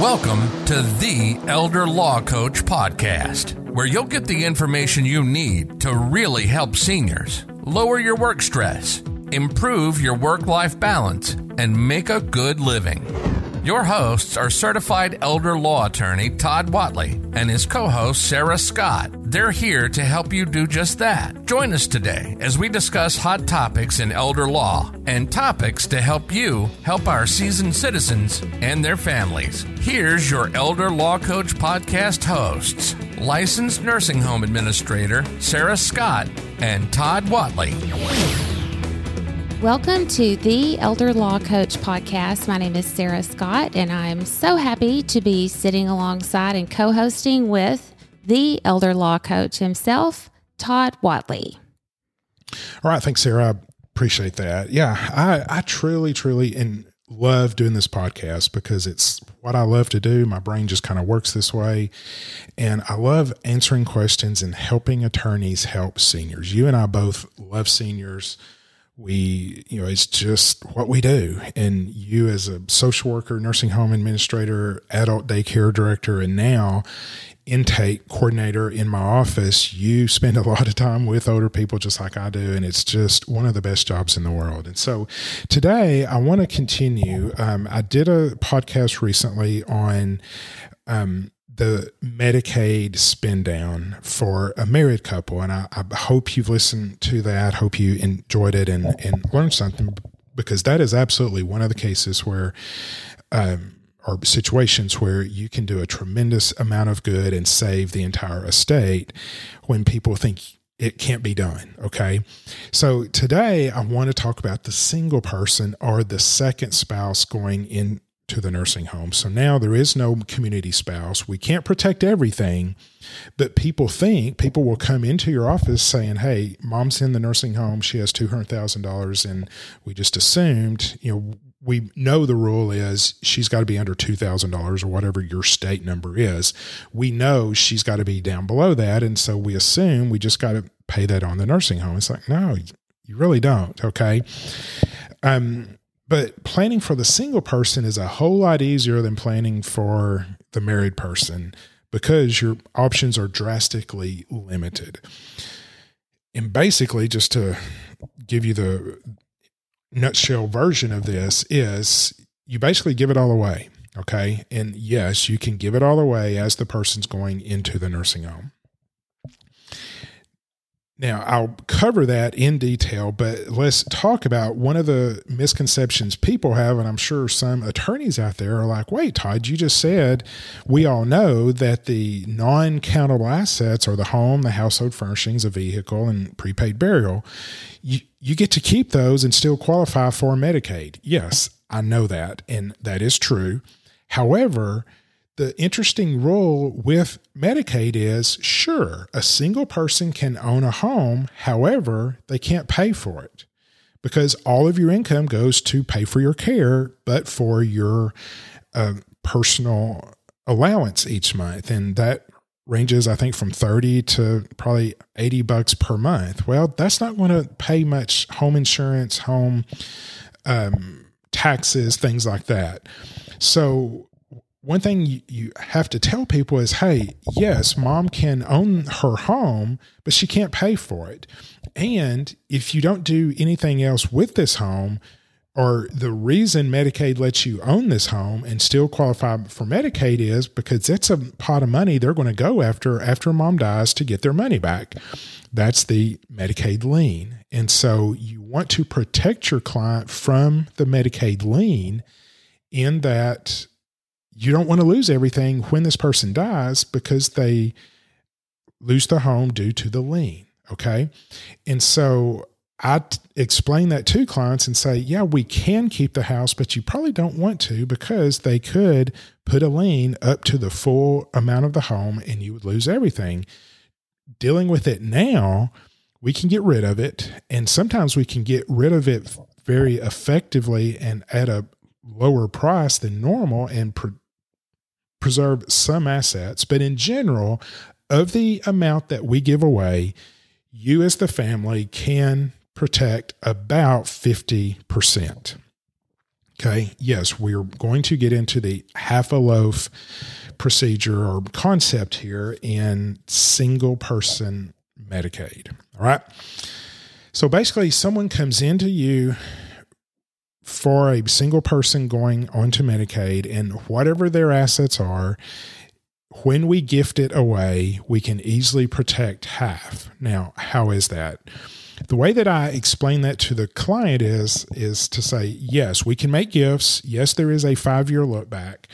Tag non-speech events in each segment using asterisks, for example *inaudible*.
Welcome to the Elder Law Coach Podcast, where you'll get the information you need to really help seniors lower your work stress, improve your work life balance, and make a good living. Your hosts are certified elder law attorney Todd Whatley and his co host Sarah Scott. They're here to help you do just that. Join us today as we discuss hot topics in elder law and topics to help you help our seasoned citizens and their families. Here's your Elder Law Coach podcast hosts licensed nursing home administrator Sarah Scott and Todd Whatley. Welcome to the Elder Law Coach podcast. My name is Sarah Scott, and I'm so happy to be sitting alongside and co hosting with the Elder Law Coach himself, Todd Whatley. All right. Thanks, Sarah. I appreciate that. Yeah, I, I truly, truly and love doing this podcast because it's what I love to do. My brain just kind of works this way. And I love answering questions and helping attorneys help seniors. You and I both love seniors we you know it's just what we do. And you as a social worker nursing home administrator adult daycare director and now intake coordinator in my office you spend a *laughs* lot of time with older people just like i do and it's just one of the best jobs in the world. And so today i want to continue. Um, i did a podcast recently on um, the Medicaid spend down for a married couple. And I, I, hope you've listened to that. Hope you enjoyed it and, and learned something because that is absolutely one of the cases where, um, or situations where you can do a tremendous amount of good and save the entire estate when people think it can't be done. Okay. So today I want to talk about the single person or the second spouse going in to the nursing home. So now there is no community spouse. We can't protect everything, but people think people will come into your office saying, "Hey, mom's in the nursing home. She has two hundred thousand dollars," and we just assumed, you know, we know the rule is she's got to be under two thousand dollars or whatever your state number is. We know she's got to be down below that, and so we assume we just got to pay that on the nursing home. It's like, no, you really don't. Okay. Um, but planning for the single person is a whole lot easier than planning for the married person because your options are drastically limited. And basically, just to give you the nutshell version of this, is you basically give it all away. Okay. And yes, you can give it all away as the person's going into the nursing home. Now, I'll cover that in detail, but let's talk about one of the misconceptions people have. And I'm sure some attorneys out there are like, wait, Todd, you just said we all know that the non countable assets are the home, the household furnishings, a vehicle, and prepaid burial. You, you get to keep those and still qualify for Medicaid. Yes, I know that. And that is true. However, the interesting rule with Medicaid is sure, a single person can own a home. However, they can't pay for it because all of your income goes to pay for your care, but for your uh, personal allowance each month. And that ranges, I think, from 30 to probably 80 bucks per month. Well, that's not going to pay much home insurance, home um, taxes, things like that. So one thing you, have to tell people is hey, yes, mom can own her home, but she can't pay for it. And if you don't do anything else with this home, or the reason Medicaid lets you own this home and still qualify for Medicaid is because it's a pot of money they're going to go after after mom dies to get their money back. That's the Medicaid lien. And so you want to protect your client from the Medicaid lien in that you don't want to lose everything when this person dies because they lose their home due to the lien. Okay. And so I t- explain that to clients and say, yeah, we can keep the house, but you probably don't want to because they could put a lien up to the full amount of the home and you would lose everything. Dealing with it now, we can get rid of it. And sometimes we can get rid of it very effectively and at a lower price than normal and preserve some assets, but in general, of the amount that we give away, you as the family can protect about 50%. Okay. Yes, we're going to get into the half a loaf procedure or concept here in single person Medicaid. All right. So basically, someone comes into you for a single person going onto Medicaid, and whatever their assets are, when we gift it away, we can easily protect half. Now, how is that? The way that I explain that to the client is is to say, yes, we can make gifts. Yes, there is a five year look back.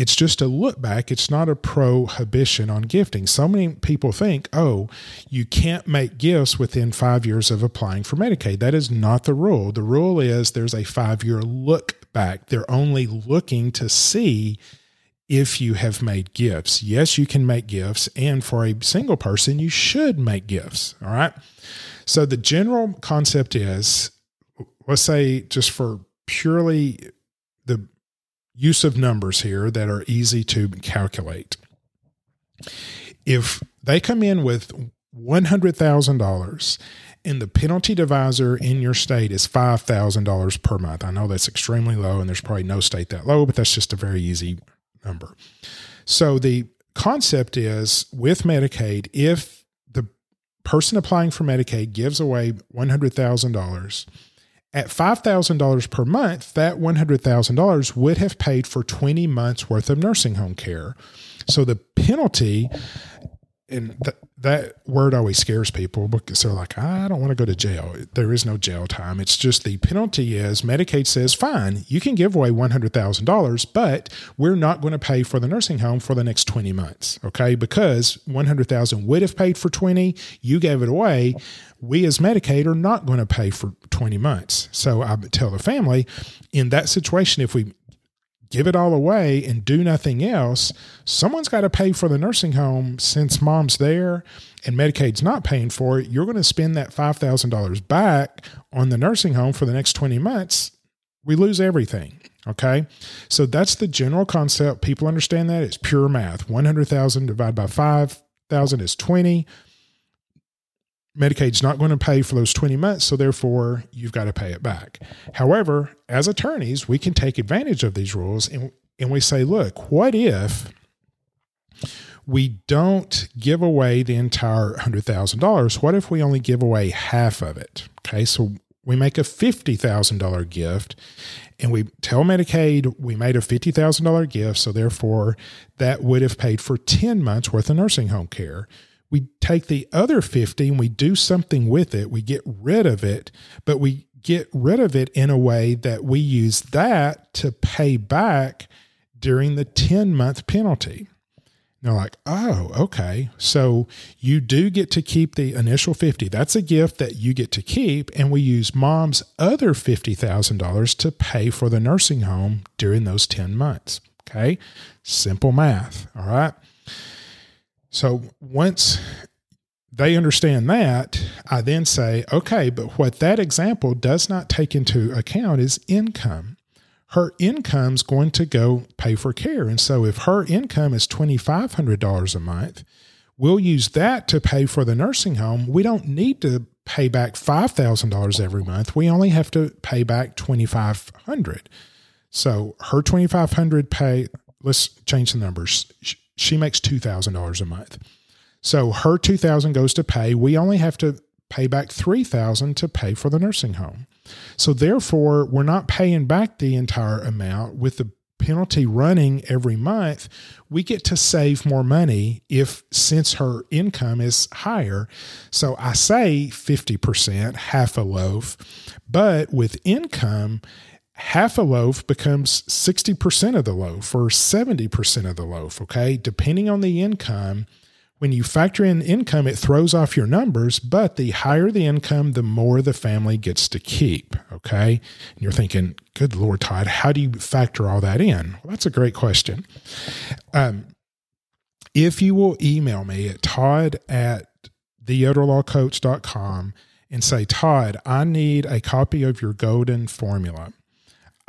It's just a look back. It's not a prohibition on gifting. So many people think, oh, you can't make gifts within five years of applying for Medicaid. That is not the rule. The rule is there's a five year look back. They're only looking to see if you have made gifts. Yes, you can make gifts. And for a single person, you should make gifts. All right. So the general concept is let's say, just for purely use of numbers here that are easy to calculate. If they come in with $100,000 and the penalty divisor in your state is $5,000 per month. I know that's extremely low and there's probably no state that low, but that's just a very easy number. So the concept is with Medicaid, if the person applying for Medicaid gives away $100,000, at $5,000 per month, that $100,000 would have paid for 20 months worth of nursing home care. So the penalty and th- that word always scares people because they're like, I don't want to go to jail. There is no jail time. It's just the penalty is Medicaid says, fine, you can give away $100,000, but we're not going to pay for the nursing home for the next 20 months. Okay. Because 100,000 would have paid for 20. You gave it away. We as Medicaid are not going to pay for 20 months. So I tell the family in that situation, if we give it all away and do nothing else, someone's got to pay for the nursing home since mom's there and Medicaid's not paying for it. You're going to spend that $5,000 back on the nursing home for the next 20 months. We lose everything. Okay. So that's the general concept. People understand that. It's pure math. 100,000 divided by 5,000 is 20. Medicaid's not going to pay for those 20 months, so therefore you've got to pay it back. However, as attorneys, we can take advantage of these rules and, and we say, look, what if we don't give away the entire $100,000? What if we only give away half of it? Okay, so we make a $50,000 gift and we tell Medicaid we made a $50,000 gift, so therefore that would have paid for 10 months worth of nursing home care we take the other 50 and we do something with it. We get rid of it, but we get rid of it in a way that we use that to pay back during the 10 month penalty. And they're like, oh, okay. So you do get to keep the initial 50. That's a gift that you get to keep. And we use mom's other $50,000 to pay for the nursing home during those 10 months. Okay. Simple math. All right. So once they understand that, I then say, okay, but what that example does not take into account is income. Her income's going to go pay for care. And so if her income is $2,500 a month, we'll use that to pay for the nursing home. We don't need to pay back $5,000 every month. We only have to pay back 2500 So her 2500 pay, let's change the numbers she makes $2,000 a month. So her 2000 goes to pay. We only have to pay back 3000 to pay for the nursing home. So therefore, we're not paying back the entire amount with the penalty running every month, we get to save more money if since her income is higher. So I say 50%, half a loaf, but with income, half a loaf becomes 60% of the loaf or 70% of the loaf. Okay. Depending on the income, when you factor in income, it throws off your numbers, but the higher the income, the more the family gets to keep. Okay. And you're thinking, good Lord, Todd, how do you factor all that in? Well, that's a great question. Um, if you will email me at todd at theelderlawcoach.com and say, Todd, I need a copy of your golden formula.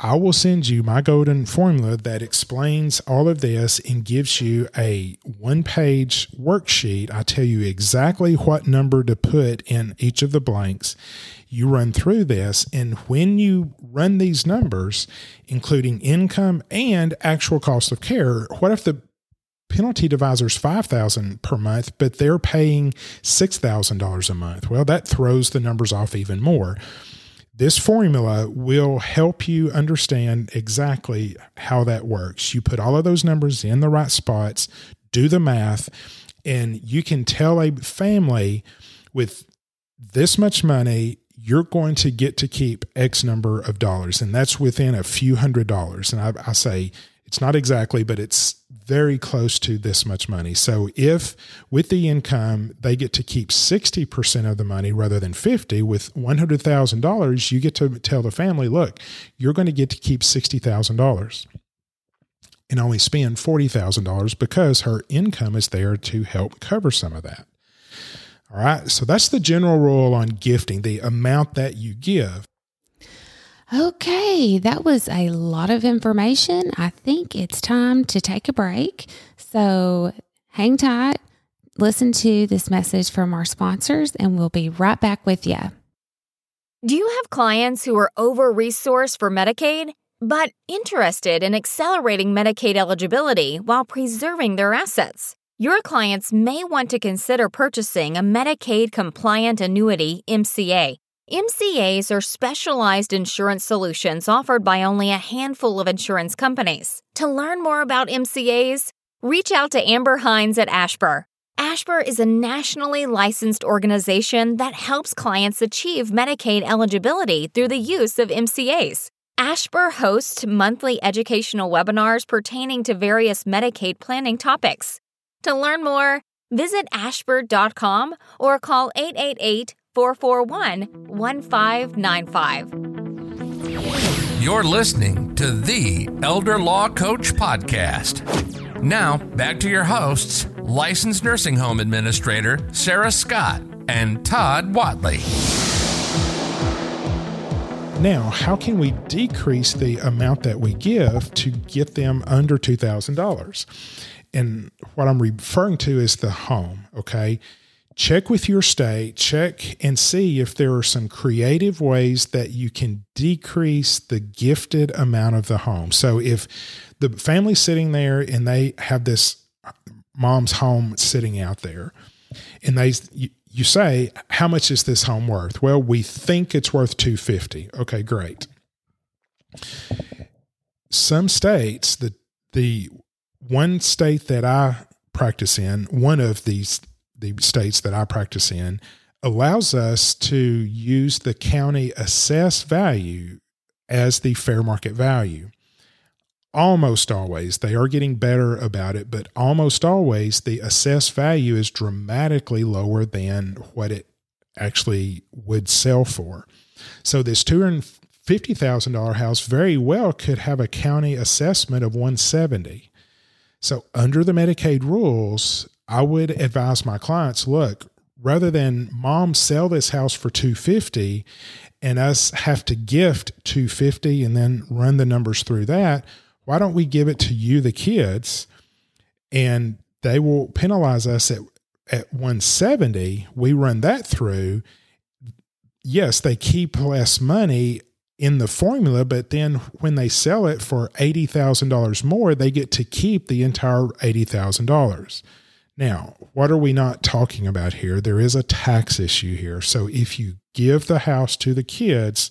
I will send you my golden formula that explains all of this and gives you a one page worksheet. I tell you exactly what number to put in each of the blanks. you run through this. And when you run these numbers, including income and actual cost of care, what if the penalty divisor is 5000 per month but they're paying $6000 a month well that throws the numbers off even more this formula will help you understand exactly how that works. You put all of those numbers in the right spots, do the math, and you can tell a family with this much money, you're going to get to keep X number of dollars. And that's within a few hundred dollars. And I, I say it's not exactly, but it's very close to this much money. So if with the income they get to keep 60% of the money rather than 50 with $100,000, you get to tell the family, look, you're going to get to keep $60,000 and only spend $40,000 because her income is there to help cover some of that. All right. So that's the general rule on gifting, the amount that you give. Okay, that was a lot of information. I think it's time to take a break. So hang tight, listen to this message from our sponsors, and we'll be right back with you. Do you have clients who are over resourced for Medicaid, but interested in accelerating Medicaid eligibility while preserving their assets? Your clients may want to consider purchasing a Medicaid compliant annuity MCA MCAs are specialized insurance solutions offered by only a handful of insurance companies. To learn more about MCAs, reach out to Amber Hines at Ashbur. Ashbur is a nationally licensed organization that helps clients achieve Medicaid eligibility through the use of MCAs. Ashbur hosts monthly educational webinars pertaining to various Medicaid planning topics. To learn more, visit ashbur.com or call 888 441 1595. You're listening to the Elder Law Coach Podcast. Now, back to your hosts, licensed nursing home administrator Sarah Scott and Todd Whatley. Now, how can we decrease the amount that we give to get them under $2,000? And what I'm referring to is the home, okay? Check with your state, check and see if there are some creative ways that you can decrease the gifted amount of the home. So if the family's sitting there and they have this uh, mom's home sitting out there and they you, say how much is this home worth? Well we think it's worth 250 okay great. Some states the the one state that i practice in one of these the states that I practice in, allows us to use the county assessed value as the fair market value. Almost always, they are getting better about it, but almost always the assessed value is dramatically lower than what it actually would sell for. So this $250,000 house very well could have a county assessment of 170. So under the Medicaid rules, I would advise my clients look, rather than mom sell this house for 250 and us have to gift 250 and then run the numbers through that, why don't we give it to you, the kids, and they will penalize us at, at 170. We run that through. Yes, they keep less money in the formula, but then when they sell it for $80,000 more, they get to keep the entire $80,000. Now, what are we not talking about here? There is a tax issue here. So if you give the house to the kids,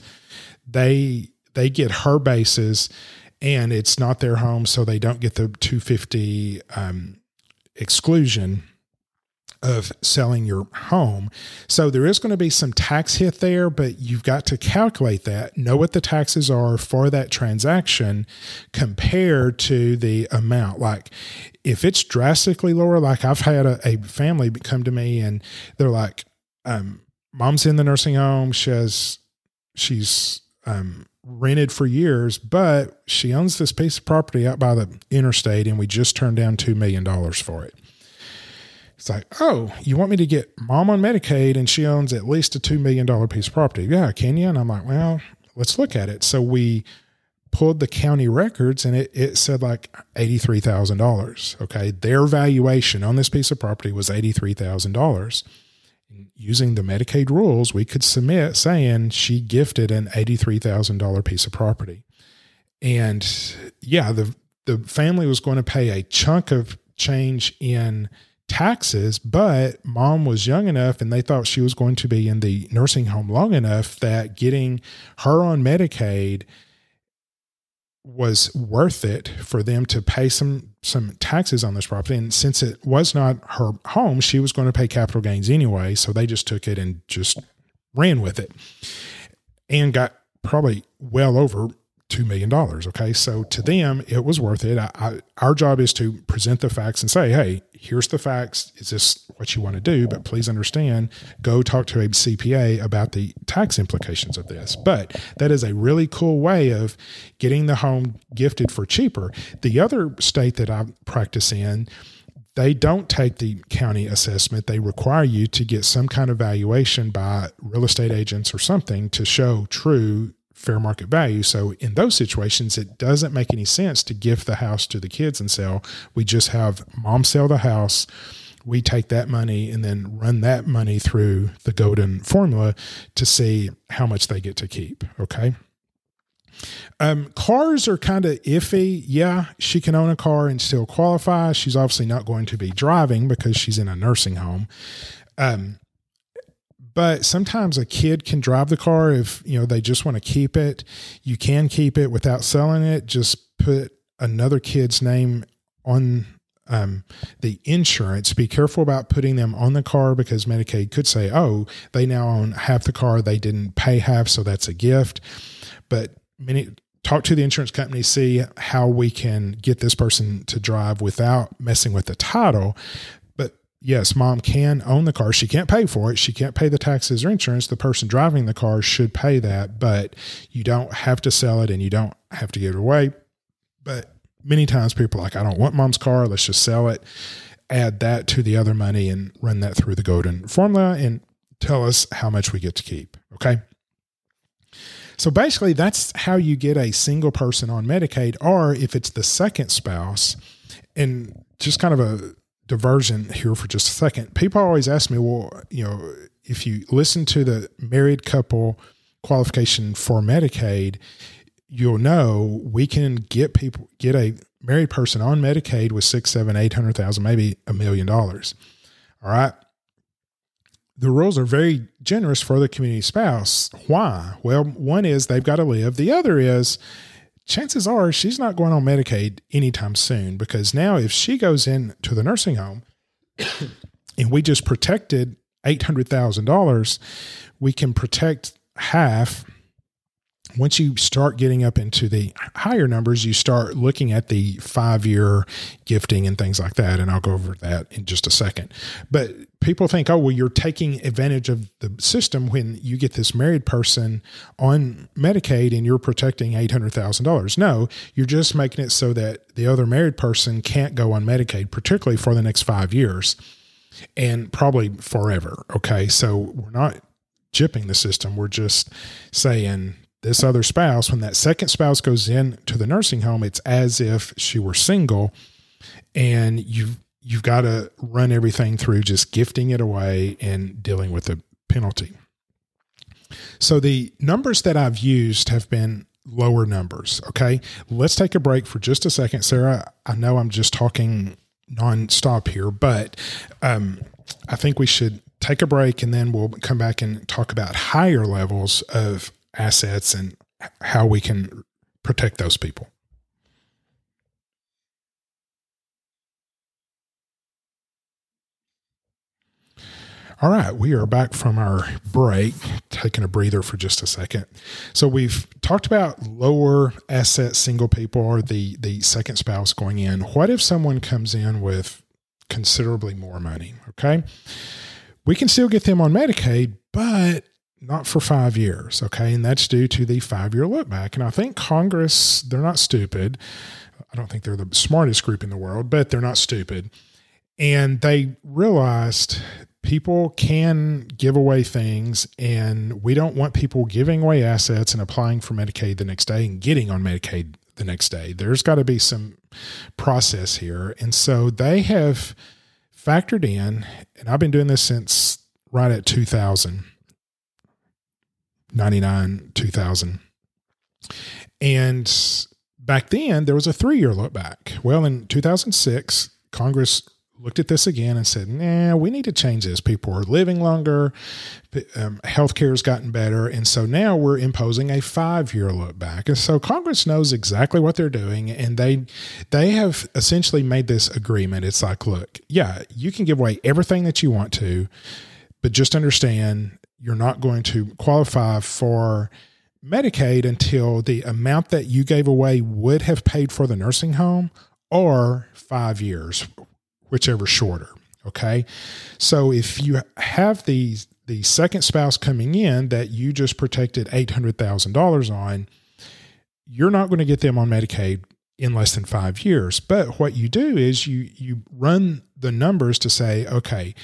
they they get her basis and it's not their home so they don't get the 250 um, exclusion of selling your home. So there is going to be some tax hit there, but you've got to calculate that, know what the taxes are for that transaction compared to the amount. Like if it's drastically lower, like I've had a, a family come to me and they're like, um, mom's in the nursing home. She has, she's, um, rented for years, but she owns this piece of property out by the interstate and we just turned down $2 million for it. It's like, oh, you want me to get mom on Medicaid and she owns at least a $2 million piece of property. Yeah, can you? And I'm like, well, let's look at it. So we pulled the county records and it, it said like $83,000. Okay. Their valuation on this piece of property was $83,000. using the Medicaid rules, we could submit saying she gifted an $83,000 piece of property. And yeah, the the family was going to pay a chunk of change in taxes, but mom was young enough and they thought she was going to be in the nursing home long enough that getting her on Medicaid was worth it for them to pay some some taxes on this property. And since it was not her home she was going to pay capital gains anyway so they just took it and just ran with it and got probably well over $2 million. Okay. So to them, it was worth it. I, I, our job is to present the facts and say, hey, here's the facts. Is this what you want to do? But please understand, go talk to a CPA about the tax implications of this. But that is a really cool way of getting the home gifted for cheaper. The other state that I practice in, they don't take the county assessment. They require you to get some kind of valuation by real estate agents or something to show true fair market value. So in those situations, it doesn't make any sense to gift the house to the kids and sell. We just have mom sell the house. We take that money and then run that money through the golden formula to see how much they get to keep. Okay. Um, cars are kind of iffy. Yeah, she can own a car and still qualify. She's obviously not going to be driving because she's in a nursing home. Um, but sometimes a kid can drive the car if you know they just want to keep it. You can keep it without selling it. Just put another kid's name on um, the insurance. Be careful about putting them on the car because medicaid could say oh they now own half the car they didn't pay half so that's a gift. But many talk to the insurance company see how we can get this person to drive without messing with the title yes, mom can own the car. She can't pay for it. She can't pay the taxes or insurance. The person driving the car should pay that, but you don't have to sell it and you don't have to give it away. But many times people are like, I don't want mom's car. Let's just sell it. Add that to the other money and run that through the golden formula and tell us how much we get to keep. Okay. So basically, that's how you get a single person on Medicaid, or if it's the second spouse, and just kind of a diversion here for just a second. People always ask me, well, you know, if you listen to the married couple qualification for Medicaid, you'll know we can get people get a married person on Medicaid with six, seven, eight hundred thousand, maybe a million dollars. All right. The rules are very generous for the community spouse. Why? Well, one is they've got to live. The other is chances are she's not going on Medicaid anytime soon because now if she goes into the nursing home *coughs* and we just protected $800,000, we can protect half once you start getting up into the higher numbers, you start looking at the five year gifting and things like that. And I'll go over that in just a second. But people think, oh, well, you're taking advantage of the system when you get this married person on Medicaid and you're protecting $800,000. No, you're just making it so that the other married person can't go on Medicaid, particularly for the next five years and probably forever. Okay. So we're not chipping the system. We're just saying, this other spouse, when that second spouse goes in to the nursing home, it's as if she were single and you've you've got to run everything through just gifting it away and dealing with the penalty. So the numbers that I've used have been lower numbers. Okay. Let's take a break for just a second. Sarah, I know I'm just talking nonstop here, but um, I think we should take a break and then we'll come back and talk about higher levels of assets and how we can protect those people. All right, we are back from our break, taking a breather for just a second. So we've talked about lower asset single people or the the second spouse going in. What if someone comes in with considerably more money? Okay. We can still get them on Medicaid, but not for five years. Okay. And that's due to the five year look back. And I think Congress, they're not stupid. I don't think they're the smartest group in the world, but they're not stupid. And they realized people can give away things, and we don't want people giving away assets and applying for Medicaid the next day and getting on Medicaid the next day. There's got to be some process here. And so they have factored in, and I've been doing this since right at 2000, 99, 2000. And back then, there was a three year look back. Well, in 2006, Congress looked at this again and said, nah, we need to change this. People are living longer, um, healthcare has gotten better. And so now we're imposing a five year look back. And so Congress knows exactly what they're doing. And they, they have essentially made this agreement. It's like, look, yeah, you can give away everything that you want to, but just understand you're not going to qualify for Medicaid until the amount that you gave away would have paid for the nursing home or five years, whichever shorter. Okay. So if you have the the second spouse coming in that you just protected $800,000 on, you're not going to get them on Medicaid in less than 5 years. But what you do is you you run the numbers to say, okay,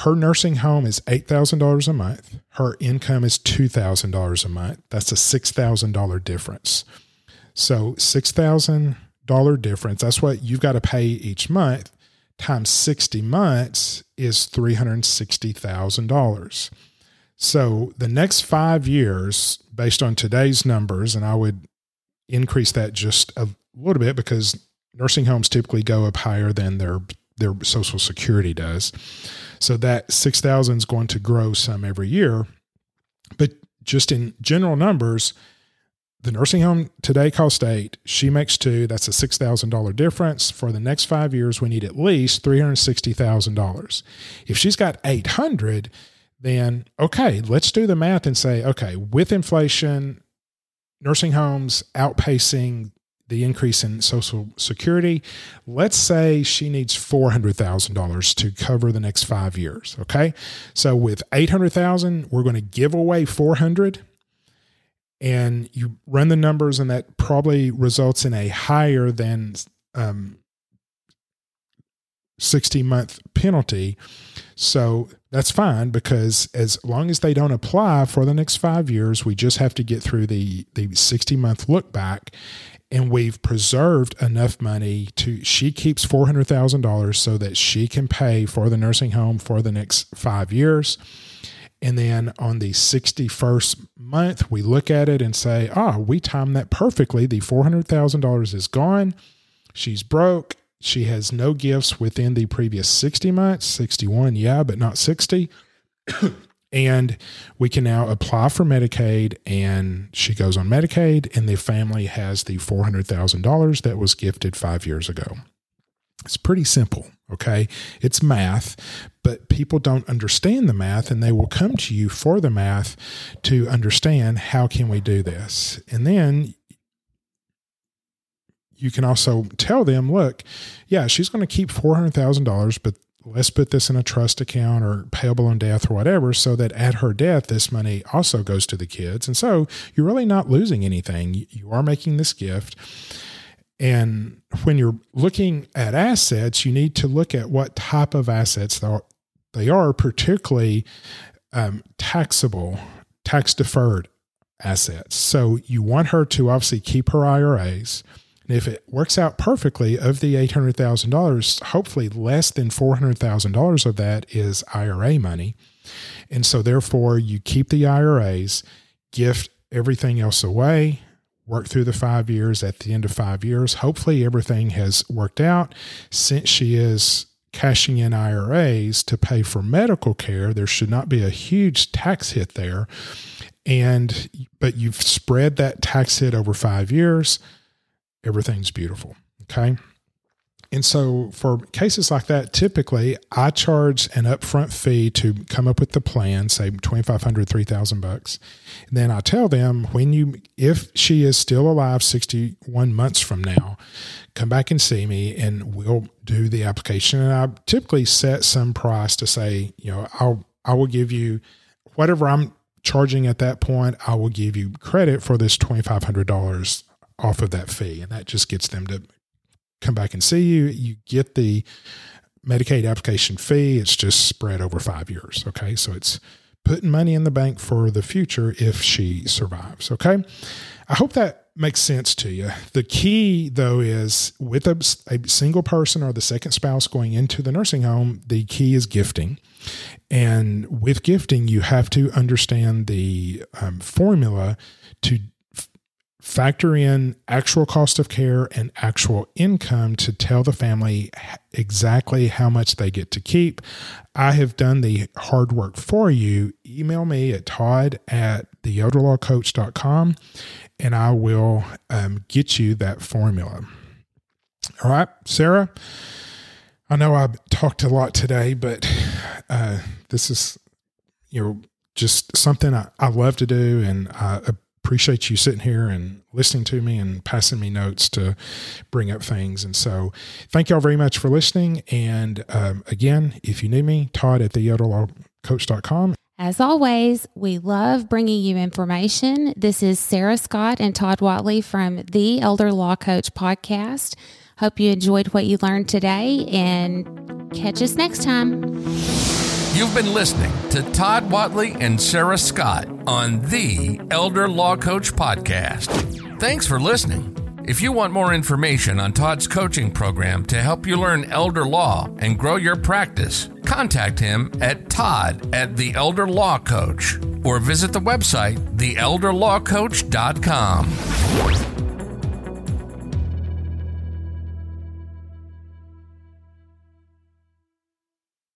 her nursing home is $8,000 a month. Her income is $2,000 a month. That's a $6,000 difference. So, $6,000 difference, that's what you've got to pay each month, times 60 months is $360,000. So, the next five years, based on today's numbers, and I would increase that just a little bit because nursing homes typically go up higher than their their social security does. So that 6,000 is going to grow some every year. But just in general numbers, the nursing home today costs eight. She makes two. That's a $6,000 difference. For the next five years, we need at least $360,000. If she's got 800, then okay, let's do the math and say, okay, with inflation, nursing homes outpacing the increase in Social Security. Let's say she needs $400,000 to cover the next five years. Okay. So with 800,000, we're going to give away 400 and you run the numbers and that probably results in a higher than um, 60 month penalty. So that's fine because as long as they don't apply for the next five years, we just have to get through the, the 60 month look back and we've preserved enough money to she keeps $400,000 so that she can pay for the nursing home for the next 5 years. And then on the 61st month, we look at it and say, ah, we timed that perfectly. The $400,000 is gone. She's broke. She has no gifts within the previous 60 months, 61, yeah, but not 60. And we can now apply for Medicaid and she goes on Medicaid and the family has the $400,000 that was gifted 5 years ago. It's pretty simple, okay? It's math, but people don't understand the math and they will come to you for the math to understand how can we do this. And then you can also tell them, look, yeah, she's going to keep $400,000, but let's put this in a trust account or payable on death or whatever so that at her death this money also goes to the kids. And so you're really not losing anything. You are making this gift. And when you're looking at assets you need to look at what type of assets they are particularly um, taxable tax deferred assets. So you want her to obviously keep her iras and if it works out perfectly, of the $800,000, hopefully less than $400,000 of that is IRA money. And so, therefore, you keep the IRAs, gift everything else away, work through the five years. At the end of five years, hopefully everything has worked out. Since she is cashing in IRAs to pay for medical care, there should not be a huge tax hit there. And, but you've spread that tax hit over five years everything's beautiful. Okay. And so for cases like that, typically I charge an upfront fee to come up with the plan, say 2,500, 3,000 bucks. And then I tell them when you, if she is still alive 61 months from now, come back and see me and we'll do the application. And I typically set some price to say, you know, I'll, I will give you whatever I'm charging at that point, I will give you credit for this $2,500 off of that fee. And that just gets them to come back and see you. You get the Medicaid application fee. It's just spread over five years. Okay. So it's putting money in the bank for the future if she survives. Okay. I hope that makes sense to you. The key, though, is with a, a, single person or the second spouse going into the nursing home, the key is gifting. And with gifting, you have to understand the um, formula to factor in actual cost of care and actual income to tell the family exactly how much they get to keep. I have done the hard work for you. Email me at todd at theelderlawcoach.com and I will um, get you that formula. All right, Sarah. I know I talked a lot today, but uh, this is, you know, just something I, I love to do, and I appreciate you sitting here and listening to me and passing me notes to bring up things. And so, thank y'all very much for listening. And um, again, if you need me, Todd at theelderlawcoach.com. As always, we love bringing you information. This is Sarah Scott and Todd Whatley from the Elder Law Coach podcast. Hope you enjoyed what you learned today and catch us next time. You've been listening to Todd Whatley and Sarah Scott on the Elder Law Coach podcast. Thanks for listening. If you want more information on Todd's coaching program to help you learn elder law and grow your practice, contact him at Todd at the Elder Law Coach or visit the website theelderlawcoach.com.